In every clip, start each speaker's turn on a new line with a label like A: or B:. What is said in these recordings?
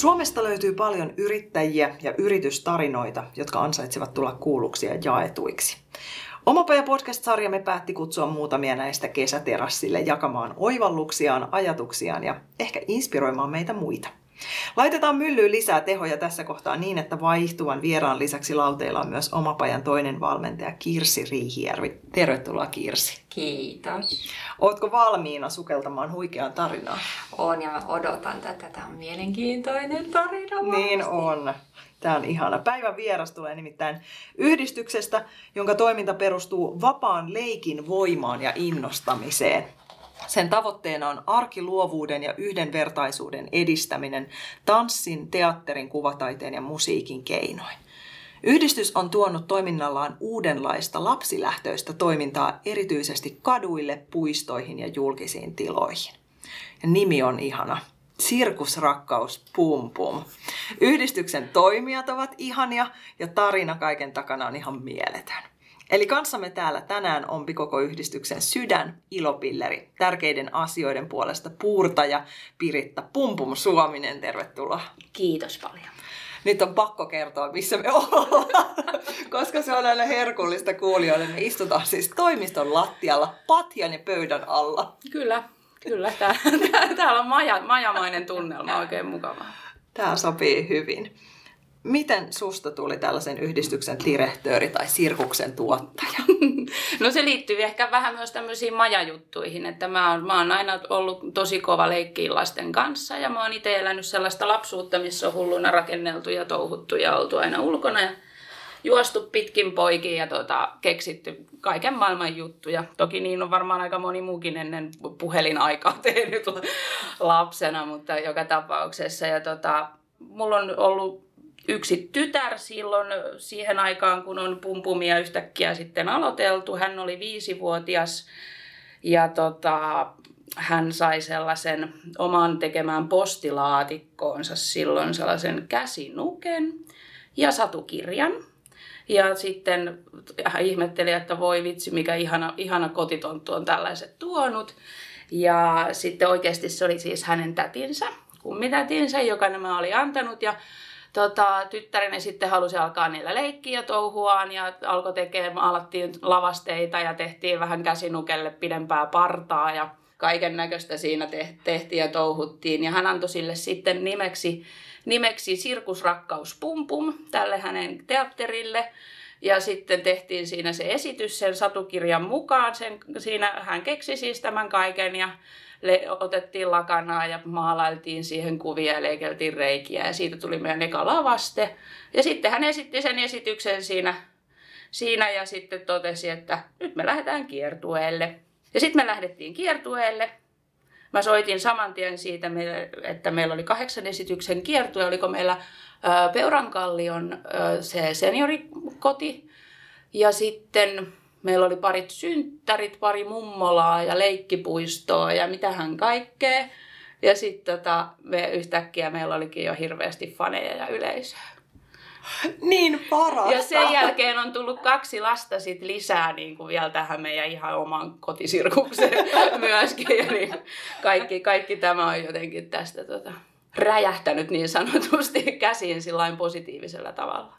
A: Suomesta löytyy paljon yrittäjiä ja yritystarinoita, jotka ansaitsevat tulla kuulluksi ja jaetuiksi. Omapaja podcast-sarjamme päätti kutsua muutamia näistä kesäterassille jakamaan oivalluksiaan, ajatuksiaan ja ehkä inspiroimaan meitä muita. Laitetaan myllyyn lisää tehoja tässä kohtaa niin, että vaihtuvan vieraan lisäksi lauteilla on myös omapajan toinen valmentaja Kirsi Riihijärvi. Tervetuloa Kirsi.
B: Kiitos.
A: Ootko valmiina sukeltamaan huikeaan tarinaan?
B: On ja mä odotan tätä. Tämä on mielenkiintoinen tarina.
A: Varmasti. Niin on. Tämä on ihana. Päivän vieras tulee nimittäin yhdistyksestä, jonka toiminta perustuu vapaan leikin voimaan ja innostamiseen. Sen tavoitteena on arkiluovuuden ja yhdenvertaisuuden edistäminen tanssin, teatterin, kuvataiteen ja musiikin keinoin. Yhdistys on tuonut toiminnallaan uudenlaista lapsilähtöistä toimintaa erityisesti kaduille, puistoihin ja julkisiin tiloihin. Ja nimi on ihana. Sirkusrakkaus Pum Pum. Yhdistyksen toimijat ovat ihania ja tarina kaiken takana on ihan mieletön. Eli kanssamme täällä tänään on koko yhdistyksen sydän, ilopilleri, tärkeiden asioiden puolesta puurtaja Piritta Pumpum Suominen. Tervetuloa.
B: Kiitos paljon.
A: Nyt on pakko kertoa, missä me ollaan, koska se on aina herkullista kuulijoille. Me istutaan siis toimiston lattialla, patjan ja pöydän alla.
B: Kyllä, kyllä. Täällä on maja, majamainen tunnelma, oikein mukava.
A: Tämä sopii hyvin. Miten susta tuli tällaisen yhdistyksen direktööri tai sirkuksen tuottaja?
B: No se liittyy ehkä vähän myös tämmöisiin majajuttuihin, että mä oon, mä oon aina ollut tosi kova leikkiin lasten kanssa ja mä oon itse elänyt sellaista lapsuutta, missä on hulluna rakenneltu ja touhuttu ja oltu aina ulkona ja juostu pitkin poikin ja tota, keksitty kaiken maailman juttuja. Toki niin on varmaan aika moni muukin ennen puhelinaikaa tehnyt lapsena, mutta joka tapauksessa. Ja tota, mulla on ollut yksi tytär silloin siihen aikaan, kun on pumpumia yhtäkkiä sitten aloiteltu. Hän oli viisivuotias ja tota, hän sai sellaisen oman tekemään postilaatikkoonsa silloin sellaisen käsinuken ja satukirjan. Ja sitten hän ihmetteli, että voi vitsi, mikä ihana, ihana kotitonttu on tällaiset tuonut. Ja sitten oikeasti se oli siis hänen tätinsä, kummitätinsä, joka nämä oli antanut. Ja tota, tyttäreni sitten halusi alkaa niillä leikkiä touhuaan ja alkoi tekemään, alettiin lavasteita ja tehtiin vähän käsinukelle pidempää partaa ja kaiken näköistä siinä tehtiin ja touhuttiin. Ja hän antoi sille sitten nimeksi, nimeksi Sirkusrakkaus Pum Pum tälle hänen teatterille. Ja sitten tehtiin siinä se esitys sen satukirjan mukaan. Sen, siinä hän keksi siis tämän kaiken ja le- otettiin lakanaa ja maalailtiin siihen kuvia ja leikeltiin reikiä ja siitä tuli meidän eka lavaste. Ja sitten hän esitti sen esityksen siinä, siinä ja sitten totesi, että nyt me lähdetään kiertueelle. Ja sitten me lähdettiin kiertueelle. Mä soitin saman tien siitä, että meillä oli kahdeksan esityksen kiertue. Oliko meillä Peurankallion se seniorikoti ja sitten Meillä oli parit synttärit, pari mummolaa ja leikkipuistoa ja mitähän kaikkea. Ja sitten tota, me yhtäkkiä meillä olikin jo hirveästi faneja ja yleisöä.
A: Niin parasta.
B: Ja sen jälkeen on tullut kaksi lasta sit lisää niin kuin vielä tähän meidän ihan oman kotisirkukseen myöskin. Ja niin kaikki, kaikki tämä on jotenkin tästä tota, räjähtänyt niin sanotusti käsiin positiivisella tavalla.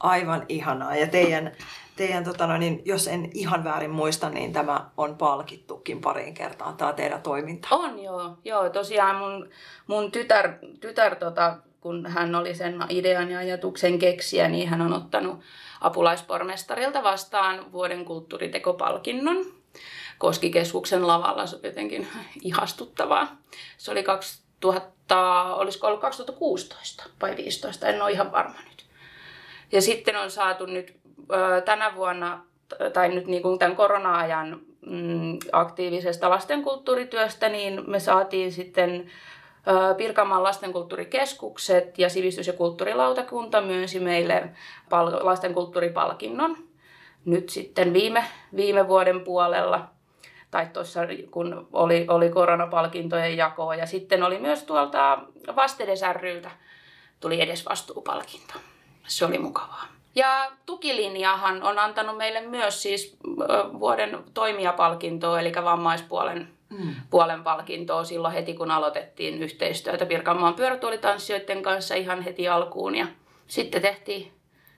A: Aivan ihanaa. Ja teidän teidän, tota no, niin, jos en ihan väärin muista, niin tämä on palkittukin pariin kertaan, tämä teidän toiminta.
B: On joo, joo tosiaan mun, mun tytär, tytär tota, kun hän oli sen idean ja ajatuksen keksiä, niin hän on ottanut apulaispormestarilta vastaan vuoden kulttuuritekopalkinnon Koskikeskuksen lavalla. Se on jotenkin ihastuttavaa. Se oli 2000, olisiko ollut 2016 vai 2015, en ole ihan varma nyt. Ja sitten on saatu nyt tänä vuonna, tai nyt niin kuin tämän korona-ajan mm, aktiivisesta lastenkulttuurityöstä, niin me saatiin sitten Pirkanmaan lastenkulttuurikeskukset ja sivistys- ja kulttuurilautakunta myönsi meille pal- lastenkulttuuripalkinnon nyt sitten viime, viime vuoden puolella tai tuossa kun oli, oli koronapalkintojen jakoa. Ja sitten oli myös tuolta Vastedes ryltä tuli edes vastuupalkinto. Se oli mukavaa. Ja tukilinjahan on antanut meille myös siis vuoden toimijapalkintoa, eli vammaispuolen mm. puolen palkintoa silloin heti, kun aloitettiin yhteistyötä Pirkanmaan pyörätuolitanssijoiden kanssa ihan heti alkuun. Ja sitten tehtiin,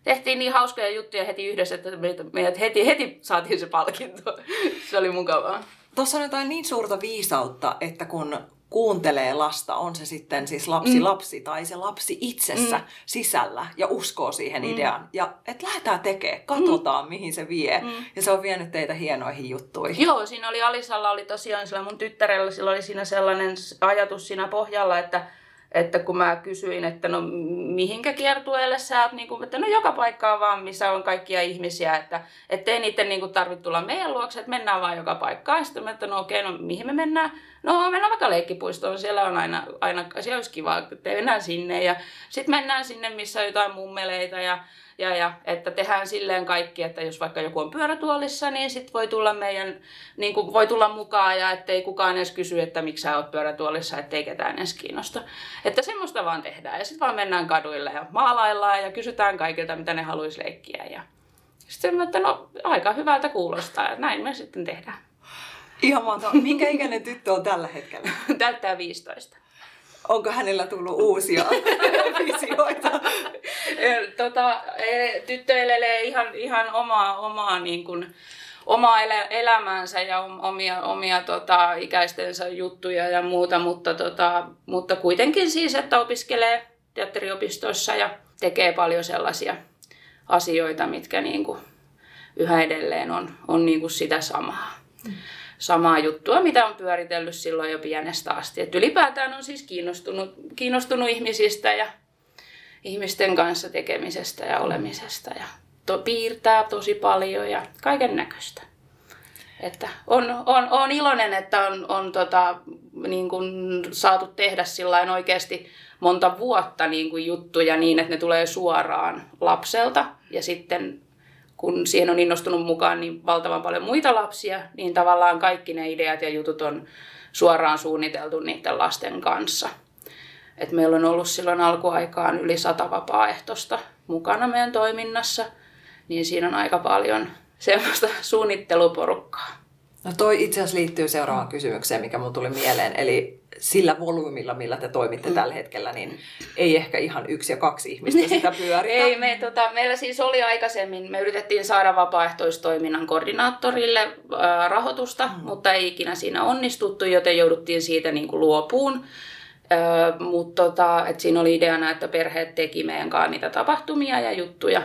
B: tehtiin niin hauskoja juttuja heti yhdessä, että meidät heti, heti saatiin se palkinto. se oli mukavaa.
A: Tuossa on jotain niin suurta viisautta, että kun kuuntelee lasta, on se sitten siis lapsi mm. lapsi tai se lapsi itsessä mm. sisällä ja uskoo siihen mm. ideaan. Ja että lähdetään tekemään, katsotaan mm. mihin se vie. Mm. Ja se on vienyt teitä hienoihin juttuihin.
B: Joo, siinä oli Alisalla oli tosiaan sillä mun tyttärellä, sillä oli siinä sellainen ajatus siinä pohjalla, että että kun mä kysyin, että no mihinkä kiertueelle sä oot, niin kuin, että no joka paikkaan vaan, missä on kaikkia ihmisiä, että ettei niiden niin tarvitse tulla meidän luokse, että mennään vaan joka paikkaan. Sitten mä, että no okei, no mihin me mennään? No mennään vaikka leikkipuistoon, siellä on aina, aina siellä olisi kiva, että mennään sinne. Ja sitten mennään sinne, missä on jotain mummeleita ja ja, ja että tehdään silleen kaikki, että jos vaikka joku on pyörätuolissa, niin sitten voi tulla meidän, niin kuin voi tulla mukaan ja ettei kukaan edes kysy, että miksi sä oot pyörätuolissa, ettei ketään edes kiinnosta. Että semmoista vaan tehdään ja sitten vaan mennään kaduille ja maalaillaan ja kysytään kaikilta, mitä ne haluaisi leikkiä. Ja sitten että no aika hyvältä kuulostaa, että näin me sitten tehdään.
A: Ihan mahtavaa. Minkä ikäinen tyttö on tällä hetkellä?
B: Täyttää 15
A: onko hänellä tullut uusia visioita?
B: Tota, e, tyttö elelee ihan, ihan omaa, omaa niin kuin, omaa elä, elämäänsä ja omia, omia tota, ikäistensä juttuja ja muuta, mutta, tota, mutta kuitenkin siis, että opiskelee teatteriopistossa ja tekee paljon sellaisia asioita, mitkä niin kuin yhä edelleen on, on niin kuin sitä samaa. Mm samaa juttua, mitä on pyöritellyt silloin jo pienestä asti. Et ylipäätään on siis kiinnostunut, kiinnostunut ihmisistä ja ihmisten kanssa tekemisestä ja olemisesta ja to, piirtää tosi paljon ja kaiken näköistä. Että on, on, on iloinen, että on, on tota, niin kun saatu tehdä oikeasti monta vuotta niin kuin juttuja niin, että ne tulee suoraan lapselta ja sitten kun siihen on innostunut mukaan niin valtavan paljon muita lapsia, niin tavallaan kaikki ne ideat ja jutut on suoraan suunniteltu niiden lasten kanssa. Et meillä on ollut silloin alkuaikaan yli sata vapaaehtoista mukana meidän toiminnassa, niin siinä on aika paljon semmoista suunnitteluporukkaa.
A: No toi itse asiassa liittyy seuraavaan kysymykseen, mikä mun tuli mieleen. Eli sillä volyymilla, millä te toimitte mm. tällä hetkellä, niin ei ehkä ihan yksi ja kaksi ihmistä sitä pyöritä.
B: ei, me, tota, meillä siis oli aikaisemmin, me yritettiin saada vapaaehtoistoiminnan koordinaattorille ää, rahoitusta, mm. mutta ei ikinä siinä onnistuttu, joten jouduttiin siitä niin kuin luopuun. Öö, mutta tota, siinä oli ideana, että perheet teki meidän kanssa niitä tapahtumia ja juttuja.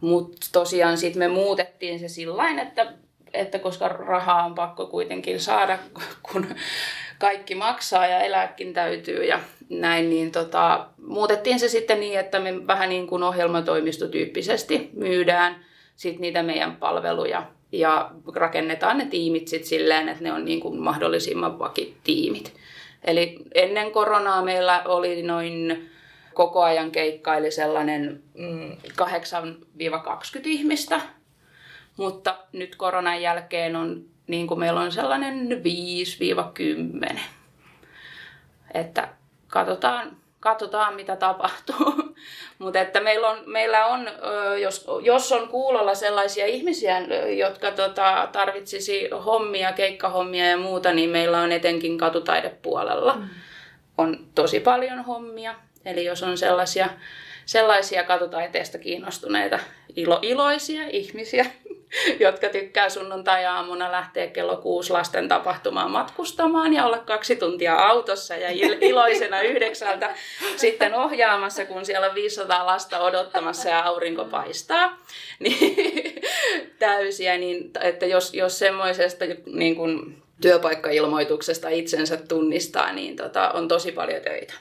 B: Mutta tosiaan sitten me muutettiin se sillä että että koska rahaa on pakko kuitenkin saada, kun kaikki maksaa ja elääkin täytyy ja näin, niin tota, muutettiin se sitten niin, että me vähän niin kuin ohjelmatoimistotyyppisesti myydään sit niitä meidän palveluja ja rakennetaan ne tiimit sitten silleen, että ne on niin kuin mahdollisimman vakitiimit. Eli ennen koronaa meillä oli noin koko ajan keikkaili sellainen 8-20 mm, ihmistä mutta nyt koronan jälkeen on, niin kuin meillä on sellainen 5-10. Että katsotaan, katsotaan mitä tapahtuu. Mutta että meillä on, meillä on jos, jos on kuulolla sellaisia ihmisiä, jotka tota, tarvitsisi hommia, keikkahommia ja muuta, niin meillä on etenkin katutaidepuolella. Mm. On tosi paljon hommia. Eli jos on sellaisia, sellaisia katutaiteesta kiinnostuneita ilo, iloisia ihmisiä, jotka tykkää sunnuntai-aamuna lähteä kello kuusi lasten tapahtumaan matkustamaan ja olla kaksi tuntia autossa ja iloisena yhdeksältä sitten ohjaamassa, kun siellä on 500 lasta odottamassa ja aurinko paistaa. Niin, täysiä, niin että jos, jos semmoisesta niin kuin työpaikkailmoituksesta itsensä tunnistaa, niin tota, on tosi paljon töitä.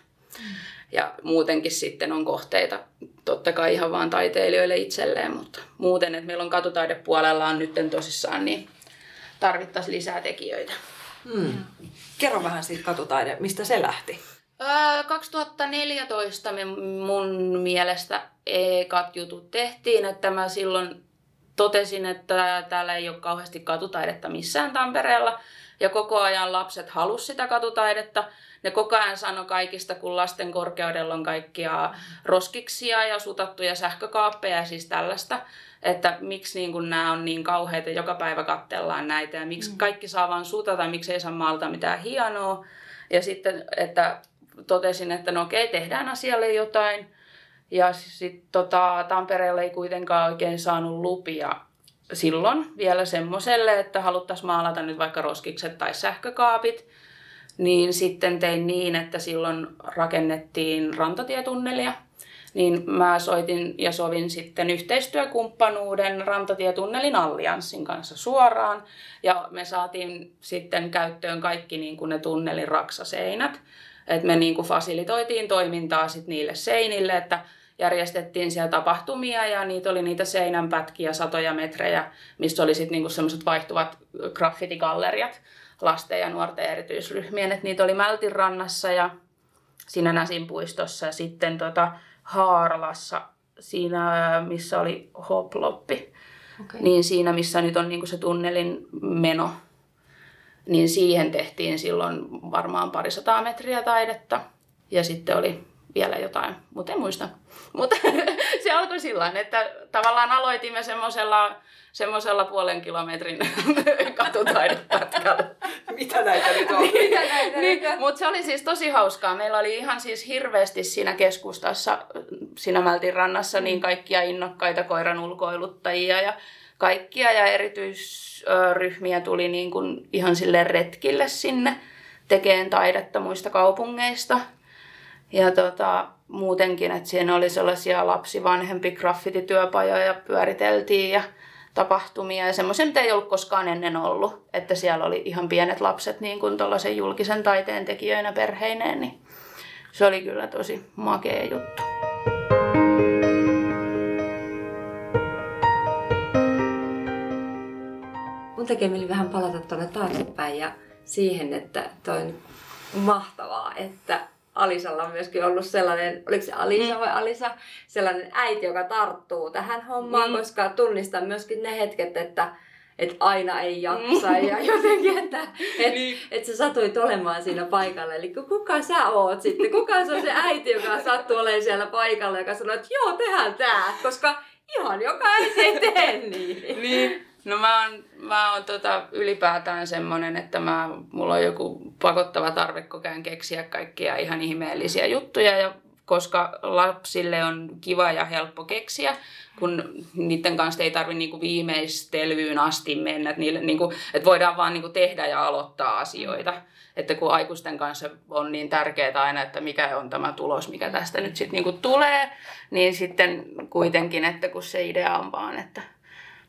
B: Ja muutenkin sitten on kohteita, totta kai ihan vaan taiteilijoille itselleen, mutta muuten, että meillä on katutaidepuolella on nyt tosissaan, niin tarvittaisiin lisää tekijöitä.
A: Hmm. Kerro vähän siitä katutaide, mistä se lähti?
B: Öö, 2014 me mun mielestä ekat jutut tehtiin, että mä silloin totesin, että täällä ei ole kauheasti katutaidetta missään Tampereella. Ja koko ajan lapset halusivat sitä katutaidetta. Ne koko ajan sanoi kaikista, kun lasten korkeudella on kaikkia roskiksia ja sutattuja sähkökaappeja ja siis tällaista. Että miksi niin kun nämä on niin kauheita, joka päivä kattellaan näitä ja miksi mm. kaikki saa vain sutata, miksi ei saa maalta mitään hienoa. Ja sitten, että totesin, että no okei, tehdään asialle jotain. Ja sitten tota, Tampereella ei kuitenkaan oikein saanut lupia silloin vielä semmoiselle, että haluttaisiin maalata nyt vaikka roskikset tai sähkökaapit. Niin sitten tein niin, että silloin rakennettiin rantatietunnelia. Niin mä soitin ja sovin sitten yhteistyökumppanuuden rantatietunnelin allianssin kanssa suoraan. Ja me saatiin sitten käyttöön kaikki niin kuin ne tunnelin raksaseinät. Että me niin kuin fasilitoitiin toimintaa sit niille seinille, että järjestettiin siellä tapahtumia ja niitä oli niitä seinänpätkiä satoja metrejä, missä oli sitten niinku semmoiset vaihtuvat graffitigalleriat lasten ja nuorten erityisryhmien. Et niitä oli Mältin rannassa ja siinä Näsin puistossa ja sitten tota Haarlassa siinä, missä oli Hoploppi. Okay. Niin siinä, missä nyt on niinku se tunnelin meno, niin siihen tehtiin silloin varmaan parisataa metriä taidetta. Ja sitten oli vielä jotain, mutta en muista. Mutta se alkoi sillä että tavallaan aloitimme semmoisella semmoisella puolen kilometrin katutaidepätkällä.
A: Mitä näitä nyt on? Mitä näitä
B: niin, mutta se oli siis tosi hauskaa. Meillä oli ihan siis hirveästi siinä keskustassa, siinä Mältin rannassa, niin kaikkia innokkaita koiran ulkoiluttajia ja kaikkia ja erityisryhmiä tuli niin kuin ihan sille retkille sinne tekeen taidetta muista kaupungeista. Ja tota, muutenkin, että siinä oli sellaisia lapsi-vanhempi graffitityöpajoja pyöriteltiin ja tapahtumia ja semmoisia, mitä ei ollut koskaan ennen ollut. Että siellä oli ihan pienet lapset niin kuin julkisen taiteen tekijöinä perheineen, niin se oli kyllä tosi makea juttu.
C: Mun tekee mieli vähän palata tuonne taaksepäin ja siihen, että toi on mahtavaa, että Alisalla on myöskin ollut sellainen, oliko se Alisa mm. vai Alisa, sellainen äiti, joka tarttuu tähän hommaan, mm. koska tunnistan myöskin ne hetket, että että aina ei jaksa mm. ja jotenkin, että et, niin. et sä satuit olemaan siinä paikalla. Eli kuka sä oot sitten? Kuka se on se äiti, joka sattuu olemaan siellä paikalla, joka sanoo, että joo, tehdään tää, koska ihan joka äiti ei tee niin.
B: niin. No mä oon, mä oon tota, ylipäätään semmonen, että mä, mulla on joku pakottava tarve koko keksiä kaikkia ihan ihmeellisiä juttuja ja koska lapsille on kiva ja helppo keksiä, kun niiden kanssa ei tarvitse niinku viimeistelyyn asti mennä, että, niille, niinku, että voidaan vaan niinku tehdä ja aloittaa asioita. Että kun aikuisten kanssa on niin tärkeää aina, että mikä on tämä tulos, mikä tästä nyt sitten niinku tulee, niin sitten kuitenkin, että kun se idea on vaan, että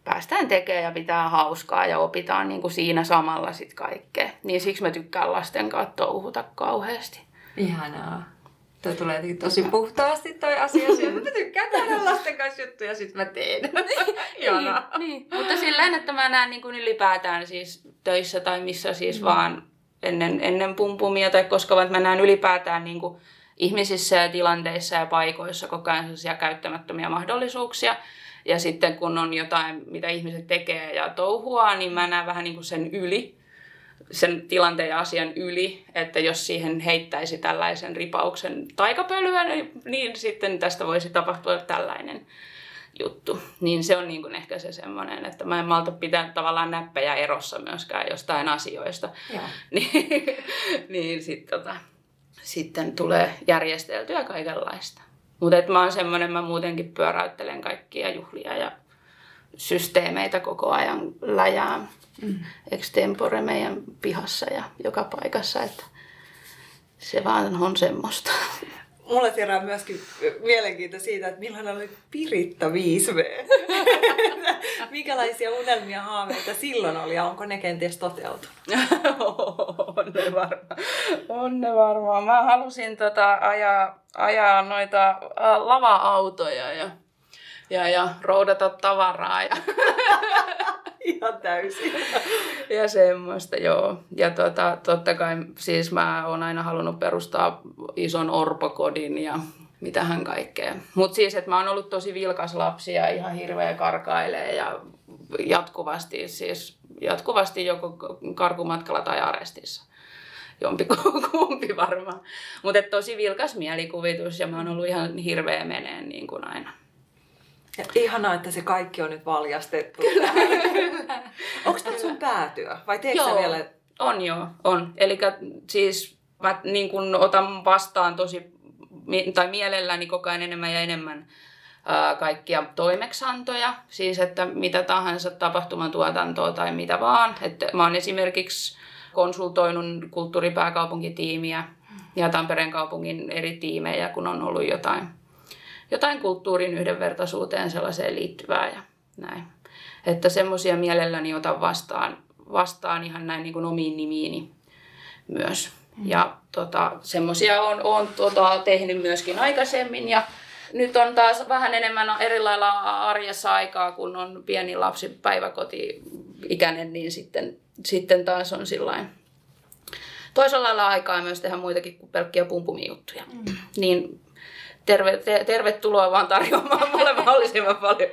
B: päästään tekemään ja pitää hauskaa ja opitaan niin kuin siinä samalla sitten kaikkea. Niin siksi mä tykkään lasten kanssa touhuta kauheasti.
C: Ihanaa. Toi tulee tosi puhtaasti toi asia. Mä tykkään tehdä lasten kanssa juttuja, sit mä teen.
B: Ihanaa. niin, niin. Mutta sillä että mä näen niin kuin ylipäätään siis töissä tai missä siis mm. vaan ennen, ennen pumpumia tai koska vaan mä näen ylipäätään niin kuin ihmisissä ja tilanteissa ja paikoissa koko ajan käyttämättömiä mahdollisuuksia. Ja sitten kun on jotain, mitä ihmiset tekee ja touhuaa, niin mä näen vähän niin kuin sen yli, sen tilanteen ja asian yli, että jos siihen heittäisi tällaisen ripauksen taikapölyä, niin, niin sitten tästä voisi tapahtua tällainen juttu. Niin se on niin kuin ehkä se semmoinen, että mä en malta pitää tavallaan näppejä erossa myöskään jostain asioista. niin, niin sit, tota, sitten tulee järjesteltyä kaikenlaista. Mutta mä oon semmoinen, mä muutenkin pyöräyttelen kaikkia juhlia ja systeemeitä koko ajan läjään mm. extempore meidän pihassa ja joka paikassa, että se vaan on semmoista.
A: Mulle herää myöskin mielenkiinto siitä, että millainen oli Piritta 5V. Minkälaisia unelmia haaveita silloin oli ja onko ne kenties toteutunut?
B: on ne varmaan. On ne varmaan. Mä halusin tota ajaa, ajaa noita lava-autoja ja, ja, ja roudata tavaraa. Ja
A: Ihan täysin.
B: ja semmoista, joo. Ja tota, totta kai siis mä oon aina halunnut perustaa ison orpokodin ja mitähän kaikkea. Mutta siis, että mä oon ollut tosi vilkas lapsi ja ihan hirveä karkailee ja jatkuvasti, siis jatkuvasti joko karkumatkalla tai arestissa. Jompi kumpi varmaan. Mutta tosi vilkas mielikuvitus ja mä oon ollut ihan hirveä meneen niin kuin aina.
A: Ja ihanaa, että se kaikki on nyt valjastettu. Onko tämä sun päätyö vai teetkö
B: joo,
A: vielä?
B: On joo, on. Eli siis mä niin kun otan vastaan tosi, tai mielelläni koko ajan enemmän ja enemmän ää, kaikkia toimeksantoja, siis että mitä tahansa tapahtumatuotantoa tai mitä vaan. Että mä oon esimerkiksi konsultoinut kulttuuripääkaupunkitiimiä ja Tampereen kaupungin eri tiimejä, kun on ollut jotain jotain kulttuurin yhdenvertaisuuteen sellaiseen liittyvää ja näin. Että semmoisia mielelläni otan vastaan, vastaan ihan näin niin kuin omiin nimiini myös. Mm. Ja tota, semmoisia on, on tota, tehnyt myöskin aikaisemmin ja nyt on taas vähän enemmän eri lailla arjessa aikaa, kun on pieni lapsi päiväkoti-ikäinen, niin sitten, sitten taas on sillain toisella lailla aikaa myös tehdä muitakin kuin pelkkiä pumpumiuttuja. Mm. Niin terve, te, tervetuloa vaan tarjoamaan mulle mahdollisimman paljon,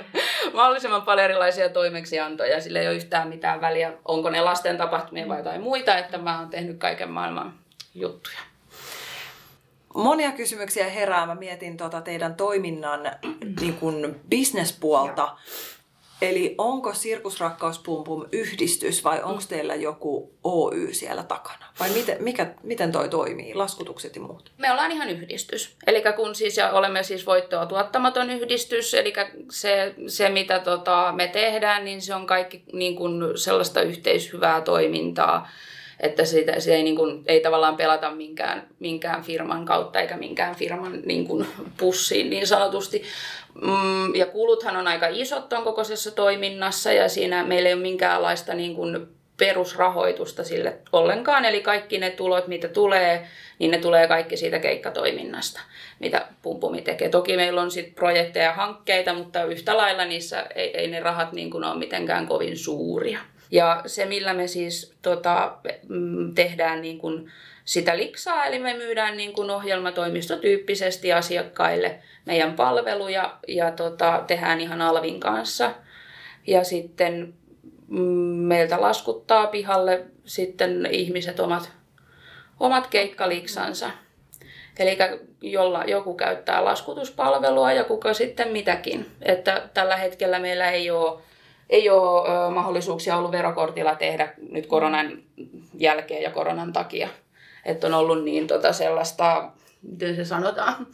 B: mahdollisimman paljon erilaisia toimeksiantoja. Sillä ei ole yhtään mitään väliä, onko ne lasten tapahtumia vai jotain muita, että mä oon tehnyt kaiken maailman juttuja.
A: Monia kysymyksiä herää. Mä mietin tuota teidän toiminnan niin kuin bisnespuolta. Eli onko Sirkusrakkauspumpum yhdistys vai onko teillä joku Oy siellä takana? Vai miten, mikä, miten toi toimii, laskutukset ja muut?
B: Me ollaan ihan yhdistys. Eli kun siis, ja olemme siis voittoa tuottamaton yhdistys, eli se, se mitä tota, me tehdään, niin se on kaikki niin kuin sellaista yhteishyvää toimintaa että siitä, se ei, niin kuin, ei tavallaan pelata minkään, minkään firman kautta eikä minkään firman niin kuin, pussiin niin sanotusti. Mm, ja kuluthan on aika isot ton kokoisessa toiminnassa ja siinä meillä ei ole minkäänlaista niin kuin, perusrahoitusta sille ollenkaan. Eli kaikki ne tulot, mitä tulee, niin ne tulee kaikki siitä keikkatoiminnasta, mitä Pumpumi tekee. Toki meillä on sitten projekteja ja hankkeita, mutta yhtä lailla niissä ei, ei ne rahat niin kuin ole mitenkään kovin suuria. Ja se, millä me siis tota, mm, tehdään niin kuin sitä liksaa, eli me myydään niin kuin ohjelmatoimistotyyppisesti asiakkaille meidän palveluja ja tota, tehdään ihan Alvin kanssa. Ja sitten mm, meiltä laskuttaa pihalle sitten ihmiset omat, omat keikkaliksansa. Eli jolla joku käyttää laskutuspalvelua ja kuka sitten mitäkin. Että tällä hetkellä meillä ei ole ei ole mahdollisuuksia ollut verokortilla tehdä nyt koronan jälkeen ja koronan takia. Että on ollut niin tota sellaista, miten se sanotaan,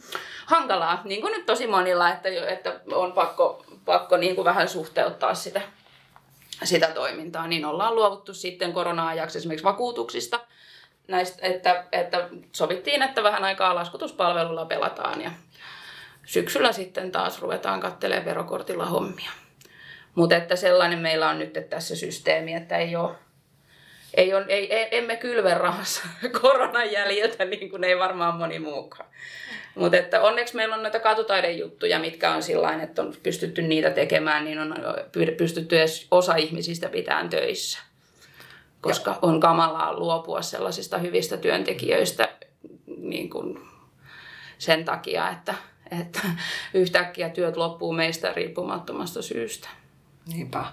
B: hankalaa, niin kuin nyt tosi monilla, että, että on pakko, pakko niin kuin vähän suhteuttaa sitä, sitä toimintaa, niin ollaan luovuttu sitten korona-ajaksi esimerkiksi vakuutuksista, näistä, että, että sovittiin, että vähän aikaa laskutuspalvelulla pelataan ja syksyllä sitten taas ruvetaan katselemaan verokortilla hommia. Mutta että sellainen meillä on nyt tässä systeemi, että ei ole, ei on, ei, ei, emme kylven rahassa koronan jäljiltä, niin kuin ei varmaan moni muukaan. Mutta että onneksi meillä on noita katutaidejuttuja, mitkä on sillä että on pystytty niitä tekemään, niin on pystytty edes osa ihmisistä pitämään töissä. Koska on kamalaa luopua sellaisista hyvistä työntekijöistä niin kuin sen takia, että, että yhtäkkiä työt loppuu meistä riippumattomasta syystä.
A: Niinpä.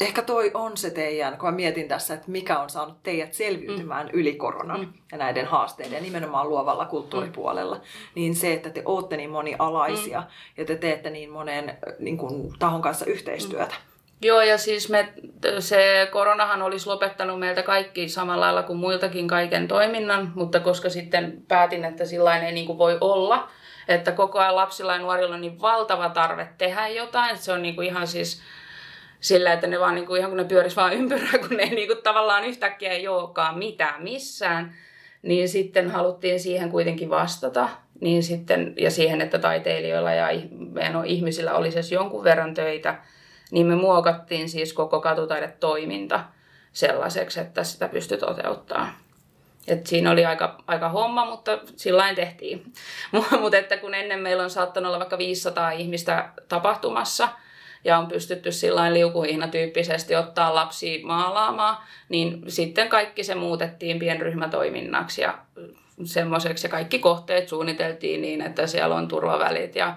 A: Ehkä toi on se teidän, kun mä mietin tässä, että mikä on saanut teidät selviytymään mm. yli koronan mm. ja näiden haasteiden, nimenomaan luovalla kulttuuripuolella, mm. niin se, että te ootte niin monialaisia mm. ja te teette niin monen niin kuin, tahon kanssa yhteistyötä. Mm.
B: Joo, ja siis me, se koronahan olisi lopettanut meiltä kaikki samalla lailla kuin muiltakin kaiken toiminnan, mutta koska sitten päätin, että sillä ei niin kuin voi olla, että koko ajan lapsilla ja nuorilla on niin valtava tarve tehdä jotain, että se on niin kuin ihan siis sillä, että ne vaan niin kuin, ihan kun ne pyöris vaan ympyrää, kun ne niin kuin, tavallaan yhtäkkiä ei olekaan mitään missään, niin sitten haluttiin siihen kuitenkin vastata. Niin sitten, ja siihen, että taiteilijoilla ja ihmisillä olisi edes jonkun verran töitä, niin me muokattiin siis koko katutaidetoiminta sellaiseksi, että sitä pystyi toteuttaa. Et siinä oli aika, aika homma, mutta sillä tehtiin. mutta että kun ennen meillä on saattanut olla vaikka 500 ihmistä tapahtumassa – ja on pystytty sillä liukuhihna-tyyppisesti ottaa lapsi maalaamaan, niin sitten kaikki se muutettiin pienryhmätoiminnaksi ja semmoiseksi ja kaikki kohteet suunniteltiin niin, että siellä on turvavälit ja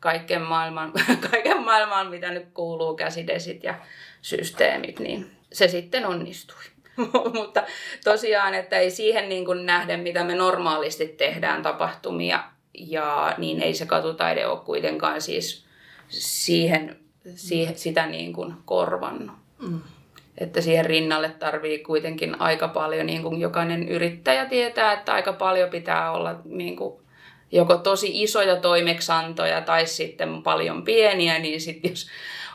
B: kaiken maailman, kaiken maailman mitä nyt kuuluu, käsidesit ja systeemit, niin se sitten onnistui. Mutta tosiaan, että ei siihen niin kuin nähden, mitä me normaalisti tehdään tapahtumia, ja niin ei se katutaide ole kuitenkaan siis siihen, siihen sitä niin kuin korvannut. Mm. Että siihen rinnalle tarvii kuitenkin aika paljon, niin kuin jokainen yrittäjä tietää, että aika paljon pitää olla niin kuin joko tosi isoja toimeksantoja tai sitten paljon pieniä, niin sitten jos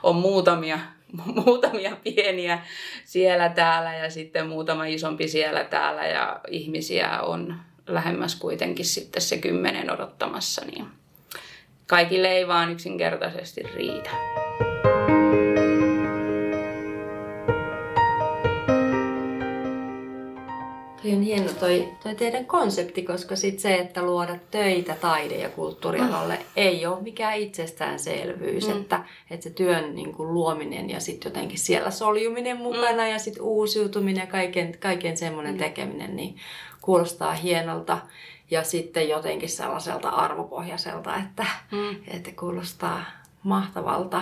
B: on muutamia, muutamia pieniä siellä täällä ja sitten muutama isompi siellä täällä ja ihmisiä on lähemmäs kuitenkin sitten se kymmenen odottamassa, niin kaikille ei vaan yksinkertaisesti riitä.
C: Toi on hieno toi, toi teidän konsepti, koska sit se, että luoda töitä taide- ja kulttuurialalle mm. ei ole mikään itsestäänselvyys. Mm. Että, että se työn niin kuin, luominen ja sitten jotenkin siellä soljuminen mukana mm. ja sitten uusiutuminen ja kaiken, kaiken semmoinen mm. tekeminen, niin kuulostaa hienolta ja sitten jotenkin sellaiselta arvopohjaiselta, että, mm. että kuulostaa mahtavalta.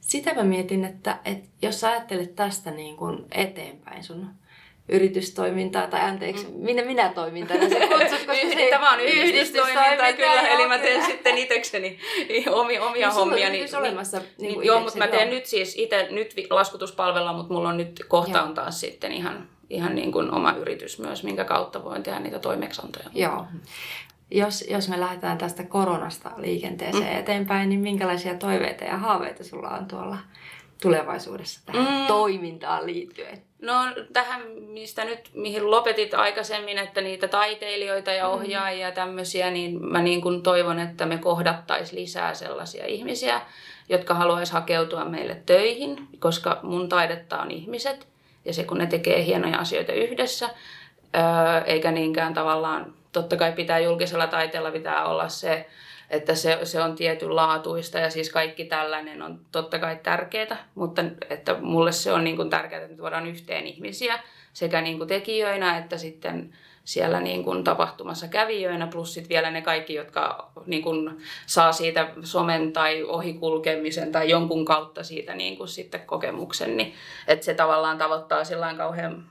C: Sitä mä mietin, että, että jos ajattelet tästä niin kuin eteenpäin sun yritystoimintaa, tai anteeksi, mm. minä, minä toimintana se kutsut, koska se
B: Tämä on yritystoimintaa kyllä, eli mä teen sitten itsekseni omia, omia niin hommia. Niin, niin, olemassa, niin, niin joo, mutta mä teen joo. nyt siis itse nyt laskutuspalvella, mutta mulla on nyt kohta joo. on taas sitten ihan, ihan niin kuin oma yritys myös, minkä kautta voin tehdä niitä toimeksiantoja.
C: Joo. Jos, jos me lähdetään tästä koronasta liikenteeseen mm. eteenpäin, niin minkälaisia toiveita ja haaveita sulla on tuolla tulevaisuudessa tähän mm. toimintaan liittyen?
B: No tähän, mistä nyt, mihin lopetit aikaisemmin, että niitä taiteilijoita ja mm. ohjaajia ja tämmöisiä, niin mä niin kuin toivon, että me kohdattaisiin lisää sellaisia ihmisiä, jotka haluaisi hakeutua meille töihin, koska mun taidetta on ihmiset ja se kun ne tekee hienoja asioita yhdessä, eikä niinkään tavallaan, totta kai pitää julkisella taiteella pitää olla se että se, se on tietynlaatuista ja siis kaikki tällainen on totta kai tärkeää, mutta että mulle se on niin kuin tärkeää, että me tuodaan yhteen ihmisiä sekä niin kuin tekijöinä että sitten siellä niin kuin tapahtumassa kävijöinä, plus sitten vielä ne kaikki, jotka niin kuin saa siitä somen tai ohikulkemisen tai jonkun kautta siitä niin kuin sitten kokemuksen, niin että se tavallaan tavoittaa sillä kauhean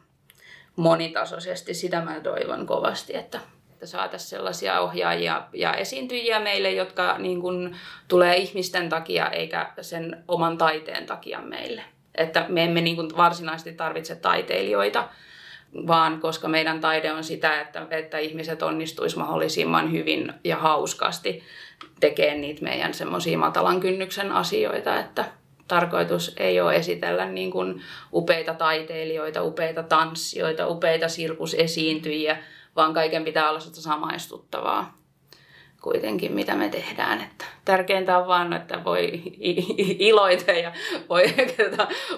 B: monitasoisesti. Sitä mä toivon kovasti, että että saataisiin sellaisia ohjaajia ja esiintyjiä meille, jotka niin kuin, tulee ihmisten takia eikä sen oman taiteen takia meille. Että me emme niin kuin, varsinaisesti tarvitse taiteilijoita, vaan koska meidän taide on sitä, että, että ihmiset onnistuisi mahdollisimman hyvin ja hauskasti tekemään niitä meidän semmoisia matalan kynnyksen asioita, että tarkoitus ei ole esitellä niin kuin upeita taiteilijoita, upeita tanssijoita, upeita sirkusesiintyjiä, vaan kaiken pitää olla sitä samaistuttavaa kuitenkin, mitä me tehdään. Että tärkeintä on vaan, että voi iloita ja voi,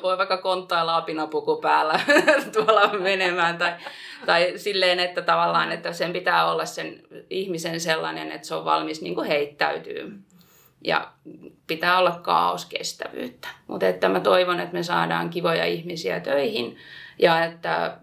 B: voi vaikka konttailla apinapuku päällä tuolla menemään. Tai, tai silleen, että tavallaan että sen pitää olla sen ihmisen sellainen, että se on valmis niin kuin heittäytyy. Ja pitää olla kaoskestävyyttä. Mutta että mä toivon, että me saadaan kivoja ihmisiä töihin ja että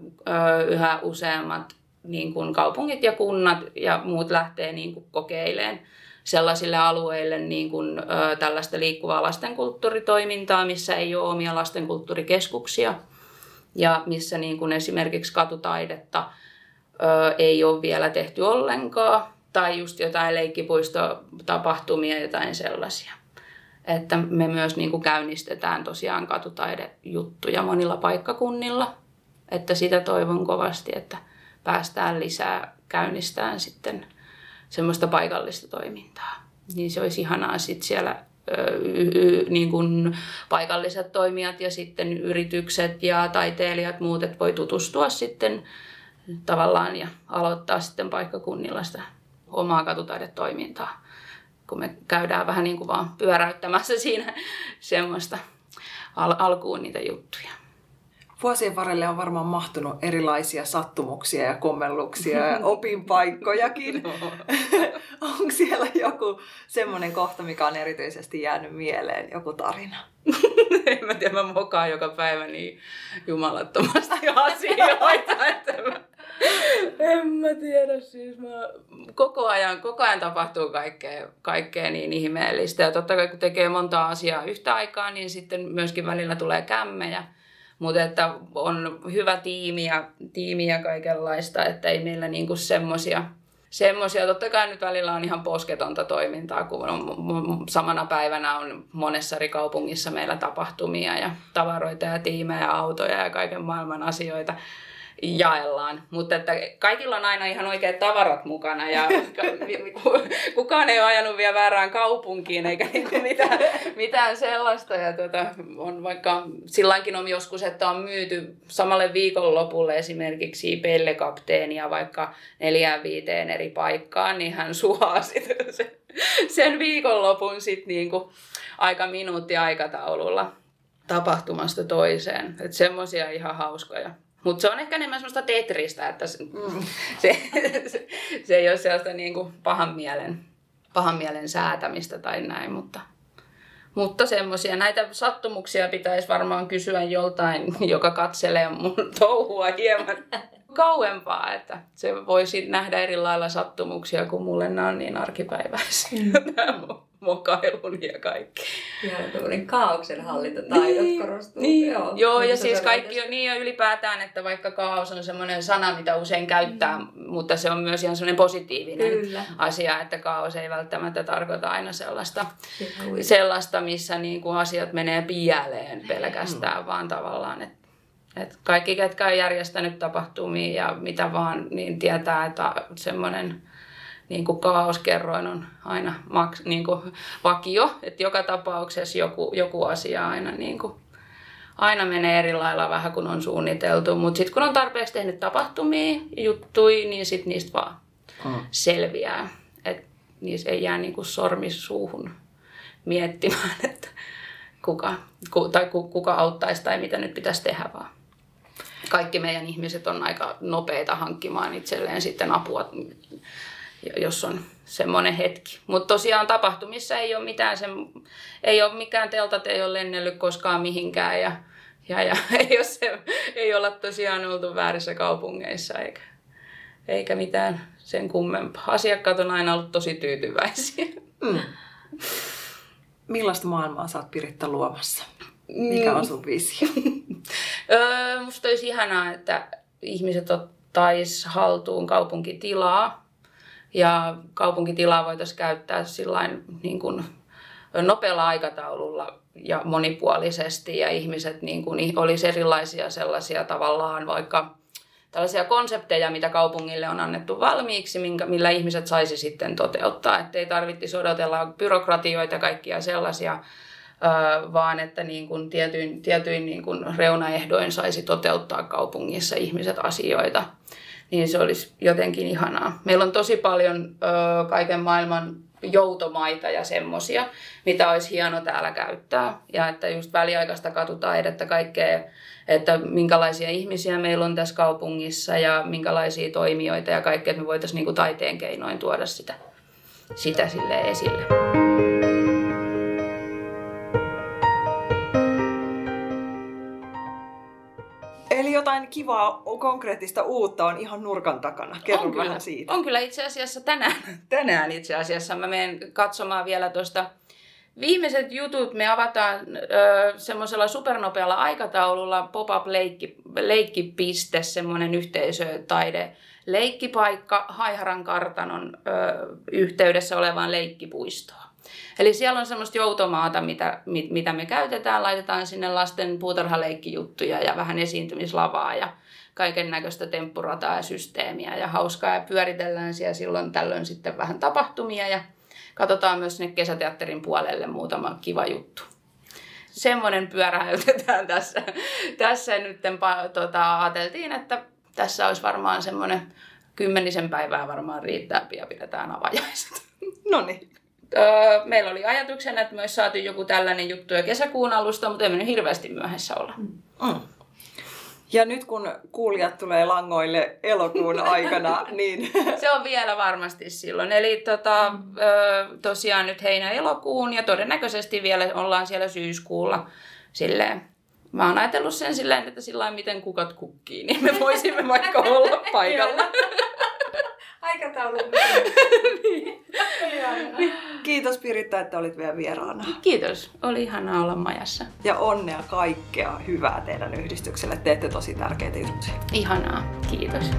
B: yhä useammat niin kuin kaupungit ja kunnat ja muut lähtee niin kuin kokeilemaan sellaisille alueille niin kuin, ö, tällaista liikkuvaa lastenkulttuuritoimintaa, missä ei ole omia lastenkulttuurikeskuksia ja missä niin kuin esimerkiksi katutaidetta ö, ei ole vielä tehty ollenkaan tai just jotain leikkipuistotapahtumia, jotain sellaisia. Että me myös niin kuin käynnistetään tosiaan katutaidejuttuja monilla paikkakunnilla. Että sitä toivon kovasti, että päästään lisää käynnistään sitten semmoista paikallista toimintaa. Niin se olisi ihanaa sitten siellä niin kuin paikalliset toimijat ja sitten yritykset ja taiteilijat muut, että voi tutustua sitten tavallaan ja aloittaa sitten paikkakunnilla sitä omaa katutaidetoimintaa, kun me käydään vähän niin kuin vaan pyöräyttämässä siinä semmoista al- alkuun niitä juttuja.
A: Vuosien varrelle on varmaan mahtunut erilaisia sattumuksia ja kommelluksia ja opinpaikkojakin. No. Onko siellä joku semmoinen kohta, mikä on erityisesti jäänyt mieleen, joku tarina?
B: en mä tiedä, mä mokaan joka päivä niin jumalattomasti asioita, että mä, en mä tiedä, siis mä, koko ajan, koko ajan tapahtuu kaikkea, kaikkea niin ihmeellistä. Ja totta kai kun tekee monta asiaa yhtä aikaa, niin sitten myöskin välillä tulee kämmejä. Mutta että on hyvä tiimi ja, tiimi ja kaikenlaista, että ei meillä niinku semmosia semmoisia. Totta kai nyt välillä on ihan posketonta toimintaa, kun on, samana päivänä on monessa eri kaupungissa meillä tapahtumia ja tavaroita ja tiimejä ja autoja ja kaiken maailman asioita jaellaan. Mutta että kaikilla on aina ihan oikeat tavarat mukana ja kukaan ei ole ajanut vielä väärään kaupunkiin eikä niinku mitään, mitään sellaista. Ja tuota, on vaikka silläkin on joskus, että on myyty samalle viikonlopulle esimerkiksi pellekapteenia vaikka neljään viiteen eri paikkaan, niin hän suhaa sen, viikonlopun sitten niinku aika minuutti aikataululla tapahtumasta toiseen. Että semmoisia ihan hauskoja. Mutta se on ehkä enemmän semmoista tetristä, että se, mm. se, se, se ei ole sellaista niin kuin pahan, mielen, pahan mielen säätämistä tai näin, mutta, mutta semmoisia. Näitä sattumuksia pitäisi varmaan kysyä joltain, joka katselee mun touhua hieman kauempaa, että se voisi nähdä eri lailla sattumuksia, kun mulle nämä on niin arkipäiväisiä. Mm mokailun ja kaikki.
C: Joo, tämmöinen kaauksen hallintataidot niin, korostuu.
B: Niin. Joo, Joo ja siis kaikki on niin ja ylipäätään, että vaikka kaos on semmoinen sana, mitä usein käyttää, mm. mutta se on myös ihan semmoinen positiivinen Kyllä. asia, että kaos ei välttämättä tarkoita aina sellaista, sellaista missä niin kuin asiat menee pieleen pelkästään, mm. vaan tavallaan, että et kaikki, ketkä on järjestänyt tapahtumia ja mitä vaan, niin tietää, että semmoinen niin kuin kaoskerroin on aina maks, niin kuin vakio, että joka tapauksessa joku, joku asia aina, niin kuin, aina menee eri lailla vähän kuin on suunniteltu, mutta sitten kun on tarpeeksi tehnyt tapahtumia, juttui, niin sitten niistä vaan hmm. selviää, että niissä ei jää niin kuin sormi suuhun miettimään, että kuka, ku, tai kuka auttaisi tai mitä nyt pitäisi tehdä vaan kaikki meidän ihmiset on aika nopeita hankkimaan itselleen sitten apua jos on semmoinen hetki. Mutta tosiaan tapahtumissa ei ole mitään, sen, ei ole mikään teltat, ei ole lennellyt koskaan mihinkään ja, ja, ja ei, ole se, ei olla tosiaan oltu väärissä kaupungeissa eikä, eikä mitään sen kummempaa. Asiakkaat on aina ollut tosi tyytyväisiä. Mm.
A: Millaista maailmaa sä oot Piritta luomassa? Mikä on sun visio?
B: öö, musta olisi ihanaa, että ihmiset ottais haltuun kaupunkitilaa ja kaupunkitilaa voitaisiin käyttää sillain niin kuin nopealla aikataululla ja monipuolisesti ja ihmiset niin kuin, olisi erilaisia sellaisia tavallaan vaikka tällaisia konsepteja, mitä kaupungille on annettu valmiiksi, minkä, millä ihmiset saisi sitten toteuttaa. Että ei tarvitsisi odotella byrokratioita ja kaikkia sellaisia, vaan että niin kuin tietyin, tietyin niin kuin reunaehdoin saisi toteuttaa kaupungissa ihmiset asioita niin se olisi jotenkin ihanaa. Meillä on tosi paljon ö, kaiken maailman joutomaita ja semmosia, mitä olisi hieno täällä käyttää. Ja että just väliaikaista katutaidetta, kaikkea, että minkälaisia ihmisiä meillä on tässä kaupungissa ja minkälaisia toimijoita ja kaikkea, että me voitaisiin niinku taiteen keinoin tuoda sitä, sitä sille esille.
A: Kivaa, konkreettista uutta on ihan nurkan takana. Kerro on vähän kyllä, siitä.
B: On kyllä itse asiassa tänään, tänään itse asiassa. Mä menen katsomaan vielä tuosta Viimeiset jutut me avataan semmoisella supernopealla aikataululla pop-up leikki, leikkipiste, semmoinen yhteisötaide leikkipaikka Haiharan kartanon ö, yhteydessä olevaan leikkipuistoon. Eli siellä on semmoista joutomaata, mitä, mit, mitä me käytetään. Laitetaan sinne lasten puutarhaleikkijuttuja ja vähän esiintymislavaa ja kaiken näköistä temppurataa ja systeemiä ja hauskaa. Ja pyöritellään siellä silloin tällöin sitten vähän tapahtumia ja katsotaan myös sinne kesäteatterin puolelle muutama kiva juttu semmoinen pyöräytetään tässä. tässä nyt tota, ajateltiin, että tässä olisi varmaan semmoinen kymmenisen päivää varmaan riittää ja pidetään avajaiset.
A: No niin
B: öö, meillä oli ajatuksena, että me olisi saatu joku tällainen juttu jo kesäkuun alusta, mutta emme nyt hirveästi myöhässä olla. Mm.
A: Ja nyt kun kuulijat tulee langoille elokuun aikana, niin...
B: Se on vielä varmasti silloin. Eli tota, tosiaan nyt heinä-elokuun ja todennäköisesti vielä ollaan siellä syyskuulla silleen. Mä oon ajatellut sen silleen, että sillä miten kukat kukkii, niin me voisimme vaikka olla paikalla.
C: Aikataulu.
A: Kiitos Piritta, että olit vielä vieraana.
B: Kiitos, oli ihanaa olla majassa.
A: Ja onnea kaikkea hyvää teidän yhdistykselle. Teette tosi tärkeitä juttuja.
B: Ihanaa, kiitos.